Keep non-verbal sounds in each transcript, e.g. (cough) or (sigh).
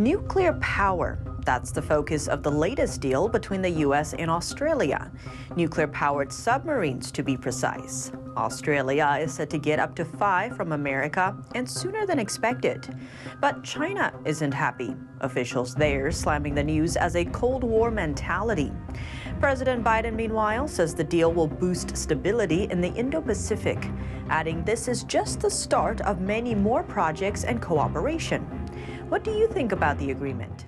Nuclear power. That's the focus of the latest deal between the U.S. and Australia. Nuclear powered submarines, to be precise. Australia is set to get up to five from America and sooner than expected. But China isn't happy. Officials there slamming the news as a Cold War mentality. President Biden, meanwhile, says the deal will boost stability in the Indo Pacific, adding this is just the start of many more projects and cooperation. What do you think about the agreement?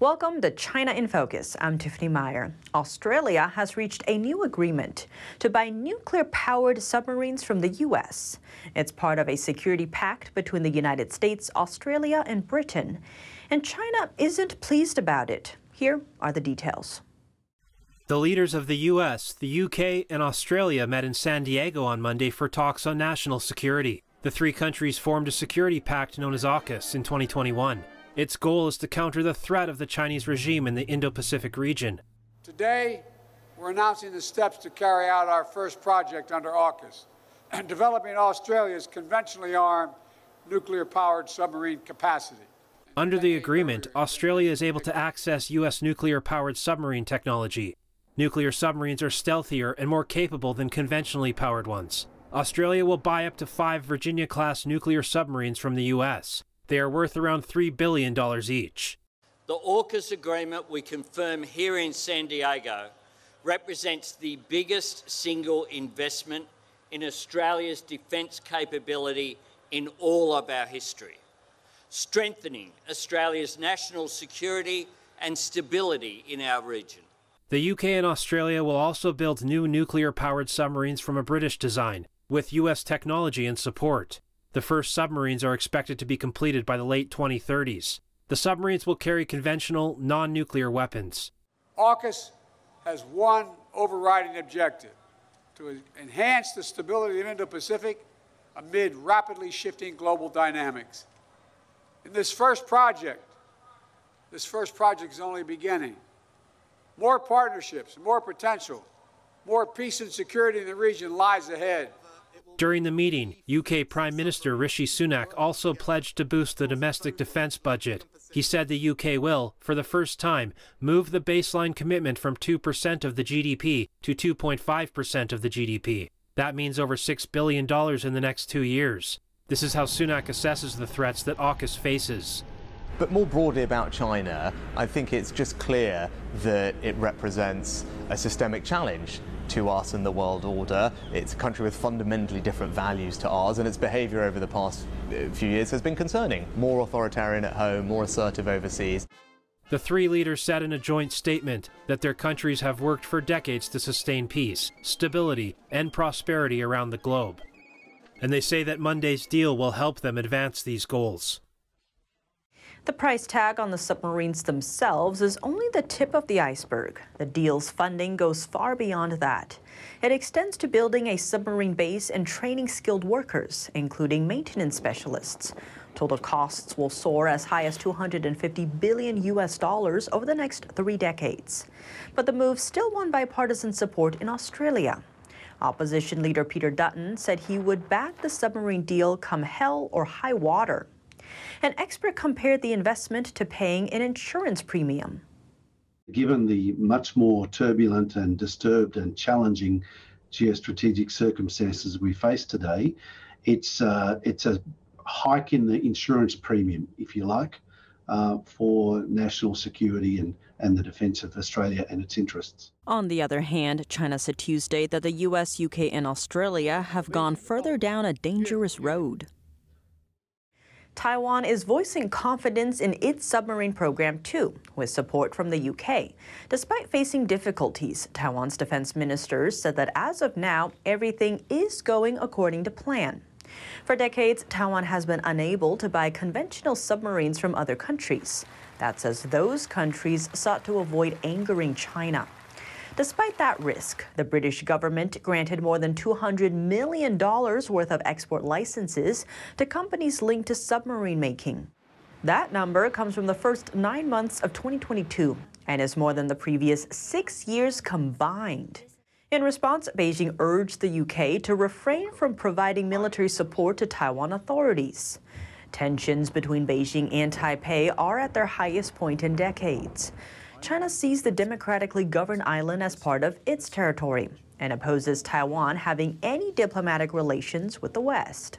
Welcome to China in Focus. I'm Tiffany Meyer. Australia has reached a new agreement to buy nuclear powered submarines from the U.S. It's part of a security pact between the United States, Australia, and Britain. And China isn't pleased about it. Here are the details. The leaders of the US, the UK, and Australia met in San Diego on Monday for talks on national security. The three countries formed a security pact known as AUKUS in 2021. Its goal is to counter the threat of the Chinese regime in the Indo Pacific region. Today, we're announcing the steps to carry out our first project under AUKUS, and (clears throat) developing Australia's conventionally armed nuclear powered submarine capacity. Under the agreement, Australia is able to access U.S. nuclear powered submarine technology. Nuclear submarines are stealthier and more capable than conventionally powered ones. Australia will buy up to five Virginia class nuclear submarines from the U.S. They are worth around $3 billion each. The AUKUS agreement we confirm here in San Diego represents the biggest single investment in Australia's defence capability in all of our history, strengthening Australia's national security and stability in our region. The UK and Australia will also build new nuclear powered submarines from a British design, with US technology and support. The first submarines are expected to be completed by the late 2030s. The submarines will carry conventional, non nuclear weapons. AUKUS has one overriding objective to enhance the stability of the Indo Pacific amid rapidly shifting global dynamics. In this first project, this first project is only beginning. More partnerships, more potential, more peace and security in the region lies ahead. During the meeting, UK Prime Minister Rishi Sunak also pledged to boost the domestic defence budget. He said the UK will, for the first time, move the baseline commitment from 2% of the GDP to 2.5% of the GDP. That means over $6 billion in the next two years. This is how Sunak assesses the threats that AUKUS faces. But more broadly about China, I think it's just clear that it represents a systemic challenge to us and the world order. It's a country with fundamentally different values to ours, and its behaviour over the past uh, few years has been concerning. More authoritarian at home, more assertive overseas. The three leaders said in a joint statement that their countries have worked for decades to sustain peace, stability, and prosperity around the globe. And they say that Monday's deal will help them advance these goals. The price tag on the submarines themselves is only the tip of the iceberg. The deal's funding goes far beyond that. It extends to building a submarine base and training skilled workers, including maintenance specialists. Total costs will soar as high as 250 billion US dollars over the next three decades. But the move still won bipartisan support in Australia. Opposition leader Peter Dutton said he would back the submarine deal come hell or high water. An expert compared the investment to paying an insurance premium. Given the much more turbulent and disturbed and challenging geostrategic circumstances we face today, it's uh, it's a hike in the insurance premium, if you like, uh, for national security and, and the defence of Australia and its interests. On the other hand, China said Tuesday that the US, UK, and Australia have gone further down a dangerous road. Taiwan is voicing confidence in its submarine program too, with support from the UK. Despite facing difficulties, Taiwan's defense ministers said that as of now, everything is going according to plan. For decades, Taiwan has been unable to buy conventional submarines from other countries. That's as those countries sought to avoid angering China. Despite that risk, the British government granted more than $200 million worth of export licenses to companies linked to submarine making. That number comes from the first nine months of 2022 and is more than the previous six years combined. In response, Beijing urged the UK to refrain from providing military support to Taiwan authorities. Tensions between Beijing and Taipei are at their highest point in decades. China sees the democratically governed island as part of its territory and opposes Taiwan having any diplomatic relations with the West.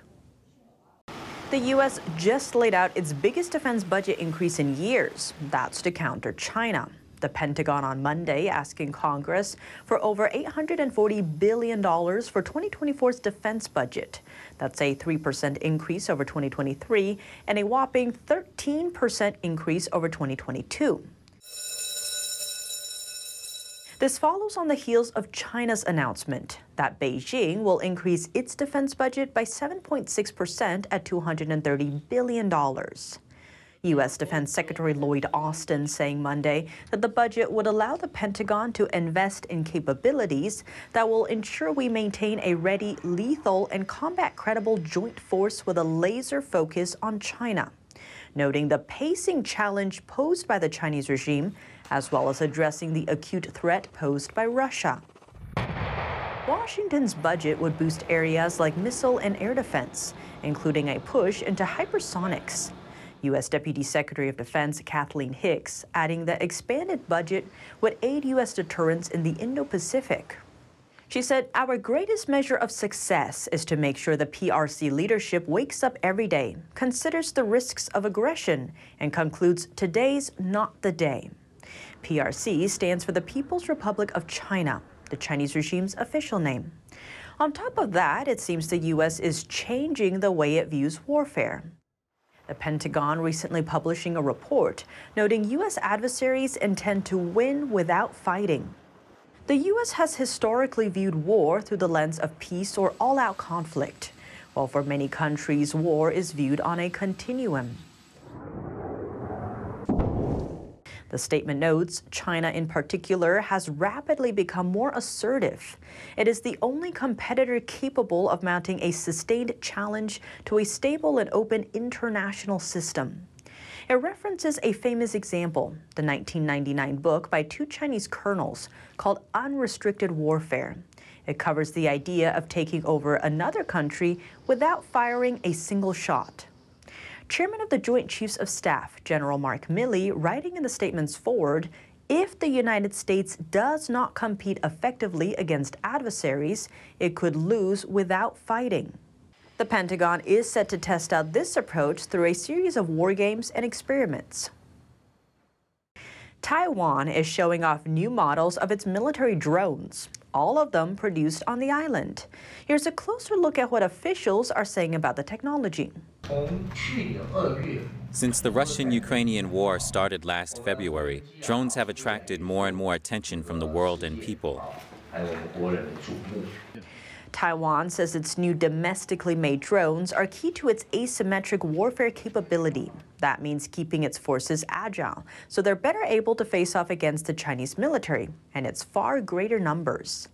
The U.S. just laid out its biggest defense budget increase in years. That's to counter China. The Pentagon on Monday asking Congress for over $840 billion for 2024's defense budget. That's a 3% increase over 2023 and a whopping 13% increase over 2022. This follows on the heels of China's announcement that Beijing will increase its defense budget by 7.6% at $230 billion. U.S. Defense Secretary Lloyd Austin saying Monday that the budget would allow the Pentagon to invest in capabilities that will ensure we maintain a ready, lethal, and combat credible joint force with a laser focus on China, noting the pacing challenge posed by the Chinese regime as well as addressing the acute threat posed by Russia. Washington's budget would boost areas like missile and air defense, including a push into hypersonics. U.S. Deputy Secretary of Defense Kathleen Hicks adding that expanded budget would aid U.S. deterrence in the Indo Pacific. She said, Our greatest measure of success is to make sure the PRC leadership wakes up every day, considers the risks of aggression, and concludes today's not the day. PRC stands for the People's Republic of China, the Chinese regime's official name. On top of that, it seems the U.S. is changing the way it views warfare. The Pentagon recently publishing a report noting U.S. adversaries intend to win without fighting. The U.S. has historically viewed war through the lens of peace or all out conflict, while for many countries, war is viewed on a continuum. The statement notes China, in particular, has rapidly become more assertive. It is the only competitor capable of mounting a sustained challenge to a stable and open international system. It references a famous example, the 1999 book by two Chinese colonels called Unrestricted Warfare. It covers the idea of taking over another country without firing a single shot. Chairman of the Joint Chiefs of Staff, General Mark Milley, writing in the statement's foreword, if the United States does not compete effectively against adversaries, it could lose without fighting. The Pentagon is set to test out this approach through a series of war games and experiments. Taiwan is showing off new models of its military drones, all of them produced on the island. Here's a closer look at what officials are saying about the technology. Since the Russian Ukrainian war started last February, drones have attracted more and more attention from the world and people. Taiwan says its new domestically made drones are key to its asymmetric warfare capability. That means keeping its forces agile, so they're better able to face off against the Chinese military and its far greater numbers.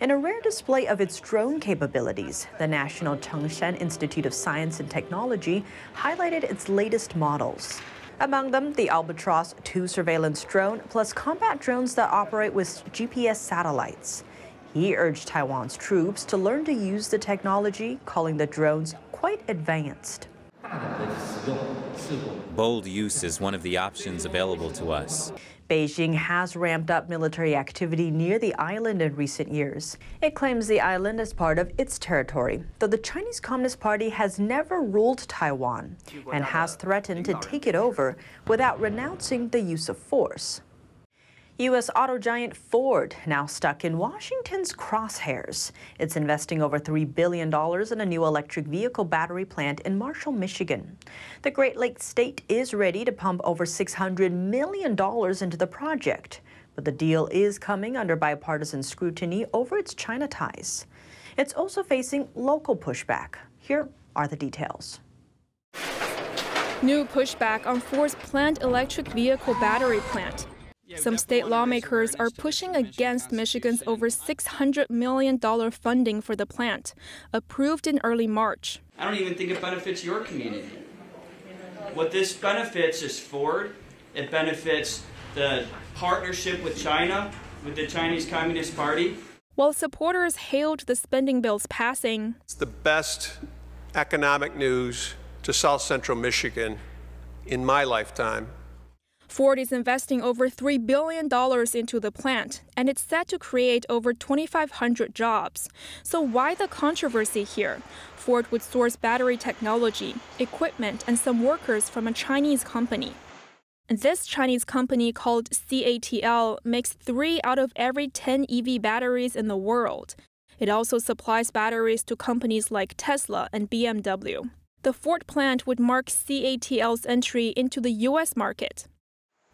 In a rare display of its drone capabilities, the National Chung-Shan Institute of Science and Technology highlighted its latest models. Among them, the Albatross 2 surveillance drone, plus combat drones that operate with GPS satellites. He urged Taiwan's troops to learn to use the technology, calling the drones quite advanced. Bold use is one of the options available to us. Beijing has ramped up military activity near the island in recent years. It claims the island is part of its territory, though the Chinese Communist Party has never ruled Taiwan and has threatened to take it over without renouncing the use of force. U.S. auto giant Ford now stuck in Washington's crosshairs. It's investing over $3 billion in a new electric vehicle battery plant in Marshall, Michigan. The Great Lakes state is ready to pump over $600 million into the project, but the deal is coming under bipartisan scrutiny over its China ties. It's also facing local pushback. Here are the details. New pushback on Ford's planned electric vehicle battery plant. Some state lawmakers are pushing against Michigan's over $600 million funding for the plant, approved in early March. I don't even think it benefits your community. What this benefits is Ford, it benefits the partnership with China, with the Chinese Communist Party. While supporters hailed the spending bill's passing, it's the best economic news to South Central Michigan in my lifetime. Ford is investing over $3 billion into the plant, and it's set to create over 2,500 jobs. So, why the controversy here? Ford would source battery technology, equipment, and some workers from a Chinese company. This Chinese company called CATL makes three out of every 10 EV batteries in the world. It also supplies batteries to companies like Tesla and BMW. The Ford plant would mark CATL's entry into the US market.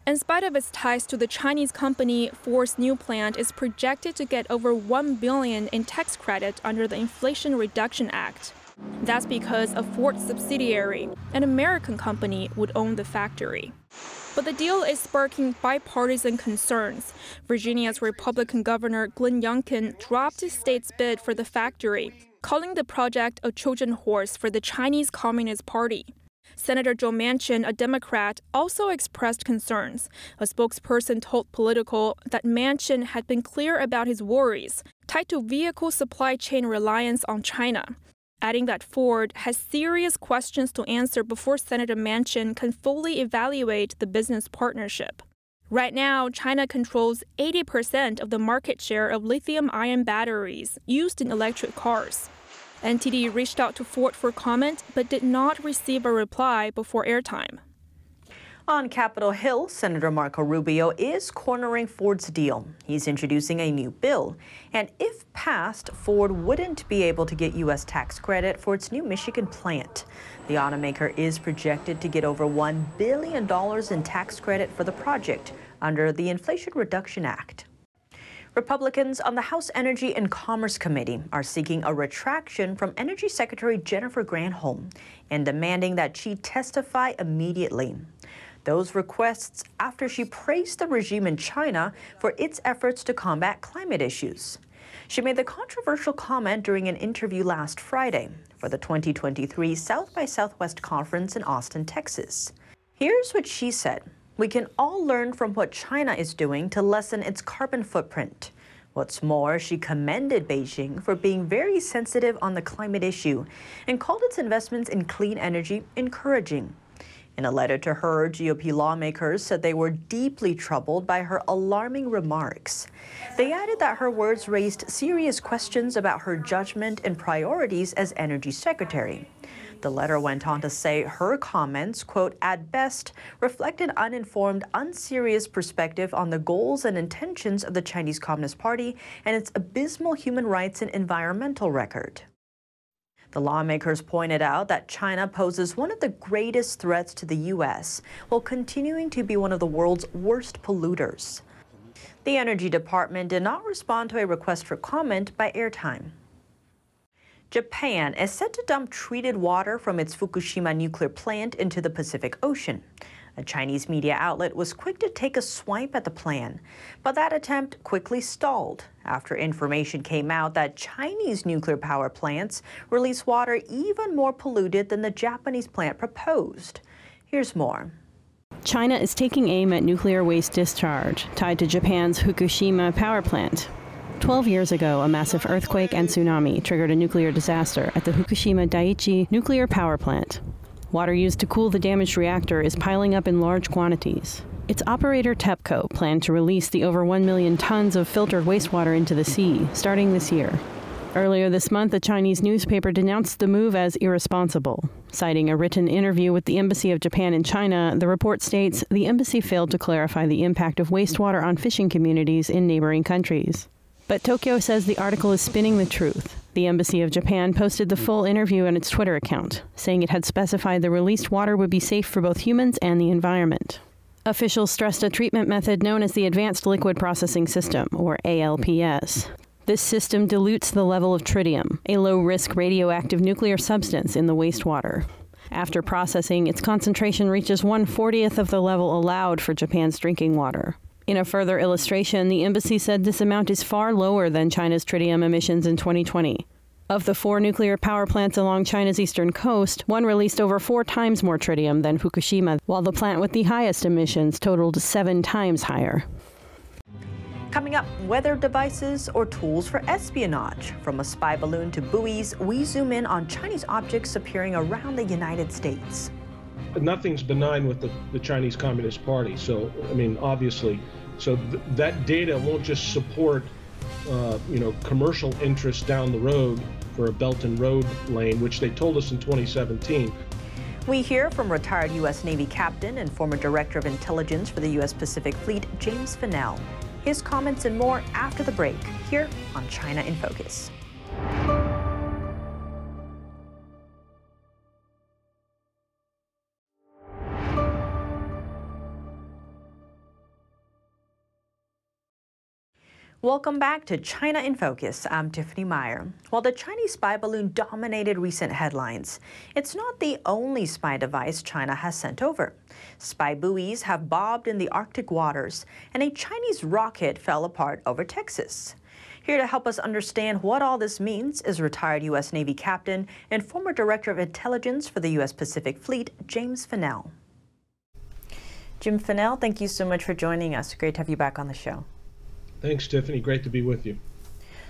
In spite of its ties to the Chinese company, Ford's new plant is projected to get over 1 billion in tax credit under the Inflation Reduction Act. That's because a Ford subsidiary, an American company, would own the factory. But the deal is sparking bipartisan concerns. Virginia's Republican Governor Glenn Youngkin dropped his state's bid for the factory, calling the project a Trojan horse for the Chinese Communist Party. Senator Joe Manchin, a Democrat, also expressed concerns. A spokesperson told Politico that Manchin had been clear about his worries tied to vehicle supply chain reliance on China adding that Ford has serious questions to answer before Senator Manchin can fully evaluate the business partnership. Right now, China controls 80% of the market share of lithium ion batteries used in electric cars. NTD reached out to Ford for comment but did not receive a reply before airtime. On Capitol Hill, Senator Marco Rubio is cornering Ford's deal. He's introducing a new bill. And if passed, Ford wouldn't be able to get U.S. tax credit for its new Michigan plant. The automaker is projected to get over $1 billion in tax credit for the project under the Inflation Reduction Act. Republicans on the House Energy and Commerce Committee are seeking a retraction from Energy Secretary Jennifer Granholm and demanding that she testify immediately. Those requests after she praised the regime in China for its efforts to combat climate issues. She made the controversial comment during an interview last Friday for the 2023 South by Southwest conference in Austin, Texas. Here's what she said We can all learn from what China is doing to lessen its carbon footprint. What's more, she commended Beijing for being very sensitive on the climate issue and called its investments in clean energy encouraging. In a letter to her, GOP lawmakers said they were deeply troubled by her alarming remarks. They added that her words raised serious questions about her judgment and priorities as energy secretary. The letter went on to say her comments, quote, at best reflect an uninformed, unserious perspective on the goals and intentions of the Chinese Communist Party and its abysmal human rights and environmental record. The lawmakers pointed out that China poses one of the greatest threats to the U.S. while continuing to be one of the world's worst polluters. The Energy Department did not respond to a request for comment by airtime. Japan is set to dump treated water from its Fukushima nuclear plant into the Pacific Ocean. A Chinese media outlet was quick to take a swipe at the plan, but that attempt quickly stalled after information came out that Chinese nuclear power plants release water even more polluted than the Japanese plant proposed. Here's more. China is taking aim at nuclear waste discharge tied to Japan's Fukushima power plant. Twelve years ago, a massive earthquake and tsunami triggered a nuclear disaster at the Fukushima Daiichi nuclear power plant. Water used to cool the damaged reactor is piling up in large quantities. Its operator TEPCO planned to release the over 1 million tons of filtered wastewater into the sea starting this year. Earlier this month, a Chinese newspaper denounced the move as irresponsible. Citing a written interview with the Embassy of Japan in China, the report states the embassy failed to clarify the impact of wastewater on fishing communities in neighboring countries. But Tokyo says the article is spinning the truth. The Embassy of Japan posted the hmm. full interview on its Twitter account, saying it had specified the released water would be safe for both humans and the environment. Officials stressed a treatment method known as the Advanced Liquid Processing System, or ALPS. This system dilutes the level of tritium, a low risk radioactive nuclear substance in the wastewater. After processing, its concentration reaches 140th of the level allowed for Japan's drinking water. In a further illustration, the embassy said this amount is far lower than China's tritium emissions in 2020. Of the four nuclear power plants along China's eastern coast, one released over four times more tritium than Fukushima, while the plant with the highest emissions totaled seven times higher. Coming up, weather devices or tools for espionage. From a spy balloon to buoys, we zoom in on Chinese objects appearing around the United States. Nothing's benign with the, the Chinese Communist Party. So, I mean, obviously, so th- that data won't just support, uh, you know, commercial interests down the road for a Belt and Road lane, which they told us in 2017. We hear from retired U.S. Navy captain and former director of intelligence for the U.S. Pacific Fleet, James Fanell. His comments and more after the break here on China in Focus. Welcome back to China in Focus. I'm Tiffany Meyer. While the Chinese spy balloon dominated recent headlines, it's not the only spy device China has sent over. Spy buoys have bobbed in the Arctic waters, and a Chinese rocket fell apart over Texas. Here to help us understand what all this means is retired U.S. Navy captain and former director of intelligence for the U.S. Pacific Fleet, James Fanell. Jim Fanell, thank you so much for joining us. Great to have you back on the show. Thanks, Tiffany. Great to be with you.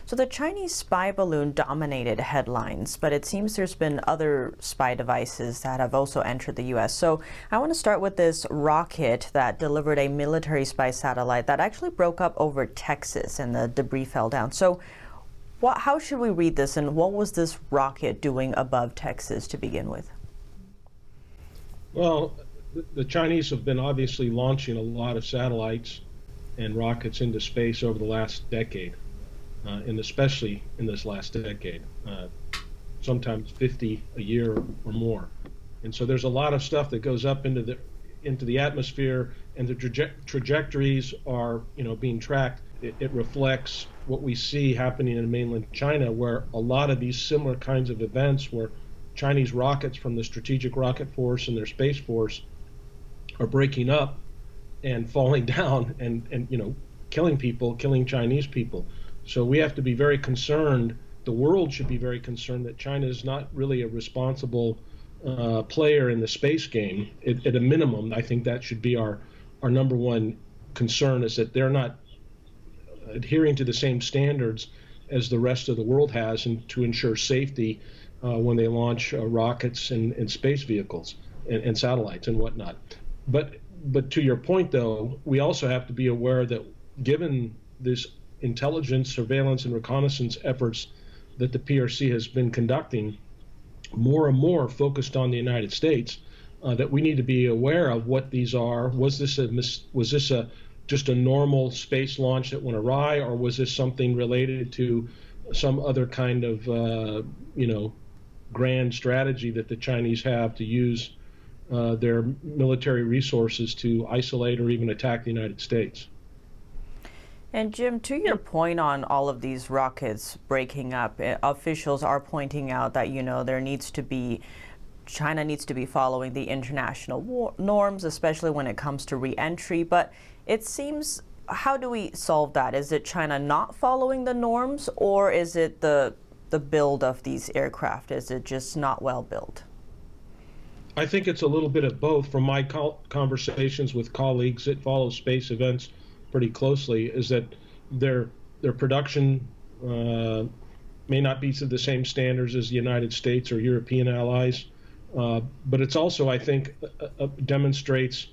So the Chinese spy balloon dominated headlines, but it seems there's been other spy devices that have also entered the U.S. So I want to start with this rocket that delivered a military spy satellite that actually broke up over Texas and the debris fell down. So what, how should we read this and what was this rocket doing above Texas to begin with? Well, the Chinese have been obviously launching a lot of satellites and rockets into space over the last decade, uh, and especially in this last decade, uh, sometimes 50 a year or more. And so there's a lot of stuff that goes up into the into the atmosphere, and the traje- trajectories are you know being tracked. It, it reflects what we see happening in mainland China, where a lot of these similar kinds of events, where Chinese rockets from the Strategic Rocket Force and their Space Force are breaking up and falling (laughs) down and, and you know killing people, killing Chinese people. So we have to be very concerned. The world should be very concerned that China is not really a responsible uh, player in the space game. It, at a minimum, I think that should be our our number one concern is that they're not adhering to the same standards as the rest of the world has, and to ensure safety uh, when they launch uh, rockets and, and, space vehicles and, and satellites and whatnot. But but to your point, though, we also have to be aware that given this intelligence, surveillance, and reconnaissance efforts that the PRC has been conducting, more and more focused on the United States, uh, that we need to be aware of what these are. Was this a was this a just a normal space launch that went awry, or was this something related to some other kind of uh, you know grand strategy that the Chinese have to use uh, their military resources to isolate or even attack the United States. And Jim, to your point on all of these rockets breaking up, eh, officials are pointing out that, you know, there needs to be, China needs to be following the international norms, especially when it comes to reentry. But it seems, how do we solve that? Is it China not following the norms, or is it the, the build of these aircraft? Is it just not well built? I think it's a little bit of both. From my conversations with colleagues that follow space events pretty closely, is that their their production uh, may not be to the same standards as the United States or European allies, uh, but it's also, I think, uh, uh demonstrates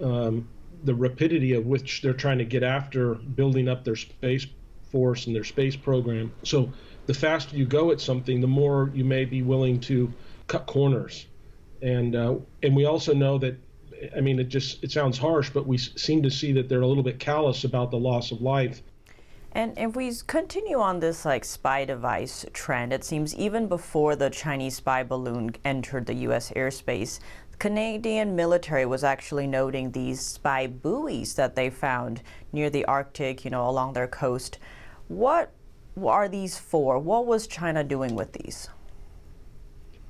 um, the rapidity of which they're trying to get after building up their space force and their space program. So the faster you go at something, the more you may be willing to cut corners and uh, and we also know that I mean it just it sounds harsh, but we seem to see that they're a little bit callous about the loss of life. And if we continue on this like spy device trend, it seems even before the Chinese spy balloon entered the U.S. airspace, the Canadian military was actually noting these spy buoys that they found near the Arctic, you know, along their coast. What are these for? What was China doing with these?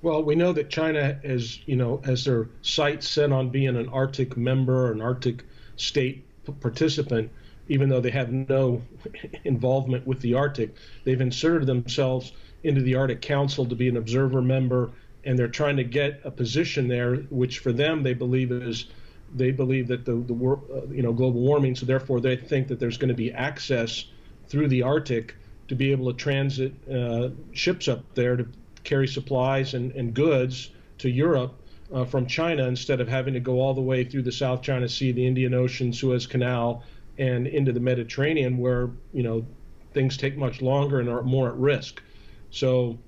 Well, we know that China has, you know, has their sights set on being an Arctic member, an Arctic state participant, even though they have no (laughs) involvement with the Arctic. They've inserted themselves into the Arctic Council to be an observer member, and they're trying to get a position there, which for them they believe is they believe that the, the uh, you know global warming, so therefore they think that there's going to be access through the Arctic to be able to transit uh, ships up there to carry supplies and, and goods to Europe uh, from China instead of having to go all the way through the South China Sea, the Indian Ocean, Suez Canal, and into the Mediterranean, where you know things take much longer and are more at risk. So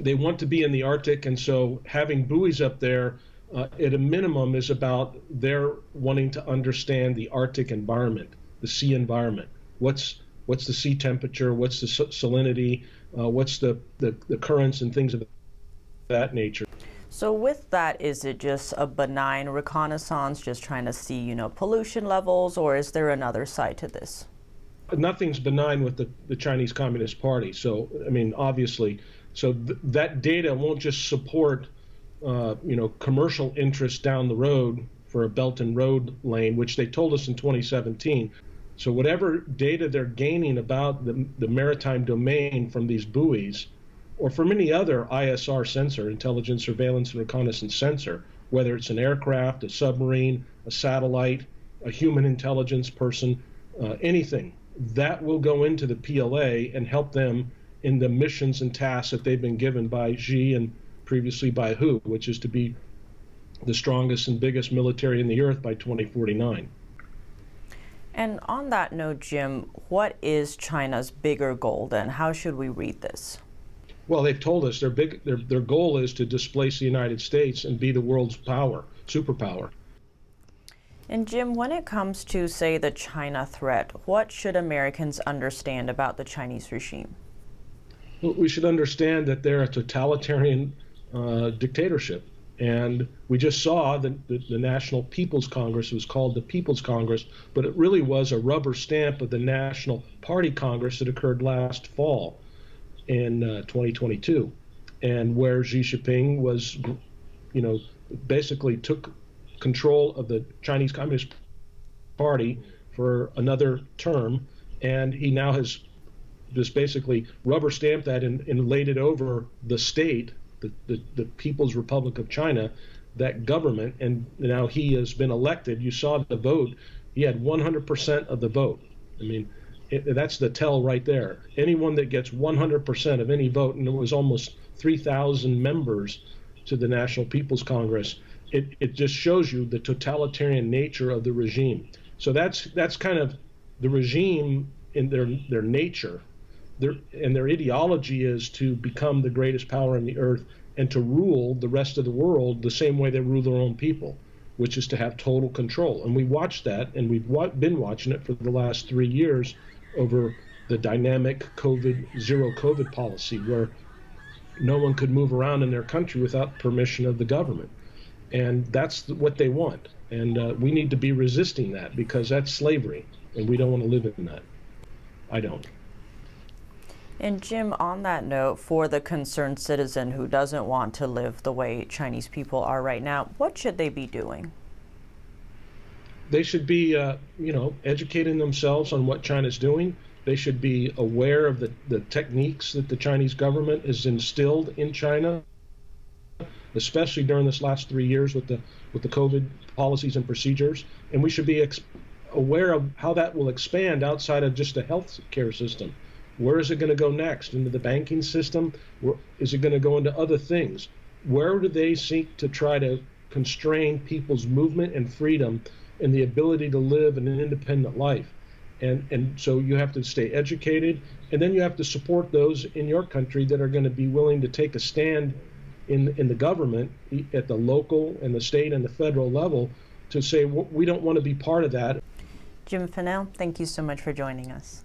they want to be in the Arctic, and so having buoys up there uh, at a minimum is about their wanting to understand the Arctic environment, the sea environment. What's what's the sea temperature? What's the salinity? Uh, what's the, the the currents and things of that nature. So with that, is it just a benign reconnaissance, just trying to see, you know, pollution levels, or is there another side to this? Nothing's benign with the, the Chinese Communist Party. So, I mean, obviously, so th- that data won't just support, uh, you know, commercial interests down the road for a Belt and Road lane, which they told us in 2017. So whatever data they're gaining about the, the maritime domain from these buoys or from any other ISR sensor, intelligence, surveillance, and reconnaissance sensor, whether it's an aircraft, a submarine, a satellite, a human intelligence person, uh, anything, that will go into the PLA and help them in the missions and tasks that they've been given by Xi and previously by Hu, which is to be the strongest and biggest military in the earth by 2049. And on that note, Jim, what is China's bigger goal then? How should we read this? Well, they've told us their big their their goal is to displace the United States and be the world's power, superpower. And Jim, when it comes to say the China threat, what should Americans understand about the Chinese regime? Well, we should understand that they're a totalitarian uh, dictatorship. And we just saw that the, National People's Congress was called the People's Congress, but it really was a rubber stamp of the National Party Congress that occurred last fall in uh, 2022, and where Xi Jinping was, you know, basically took control of the Chinese Communist Party for another term, and he now has just basically rubber stamped that and, and laid it over the state, the, the, the People's Republic of China, that government, and now he has been elected. You saw the vote; he had 100% of the vote. I mean, it, that's the tell right there. Anyone that gets 100% of any vote, and it was almost 3,000 members to the National People's Congress, it, it just shows you the totalitarian nature of the regime. So that's that's kind of the regime in their their nature, their, and their ideology is to become the greatest power on the earth and to rule the rest of the world the same way they rule their own people, which is to have total control. And we watched that, and we've wa- been watching it for the last three years over the dynamic COVID, zero COVID policy, where no one could move around in their country without permission of the government. And that's what they want. And uh, we need to be resisting that because that's slavery, and we don't want to live in that. I don't. And Jim, on that note, for the concerned citizen who doesn't want to live the way Chinese people are right now, what should they be doing? they should be, uh, you know, educating themselves on what China's doing. They should be aware of the, the techniques that the Chinese government has instilled in China, especially during this last three years with the with the COVID policies and procedures. And we should be ex- aware of how that will expand outside of just the health care system. Where is it going to go next? Into the banking system? Where, is it going to go into other things? Where do they seek to try to constrain people's movement and freedom and the ability to live an independent life. And, and so you have to stay educated, and then you have to support those in your country that are going to be willing to take a stand in, in the government at the local and the state and the federal level to say we don't want to be part of that. Jim Fanell, thank you so much for joining us.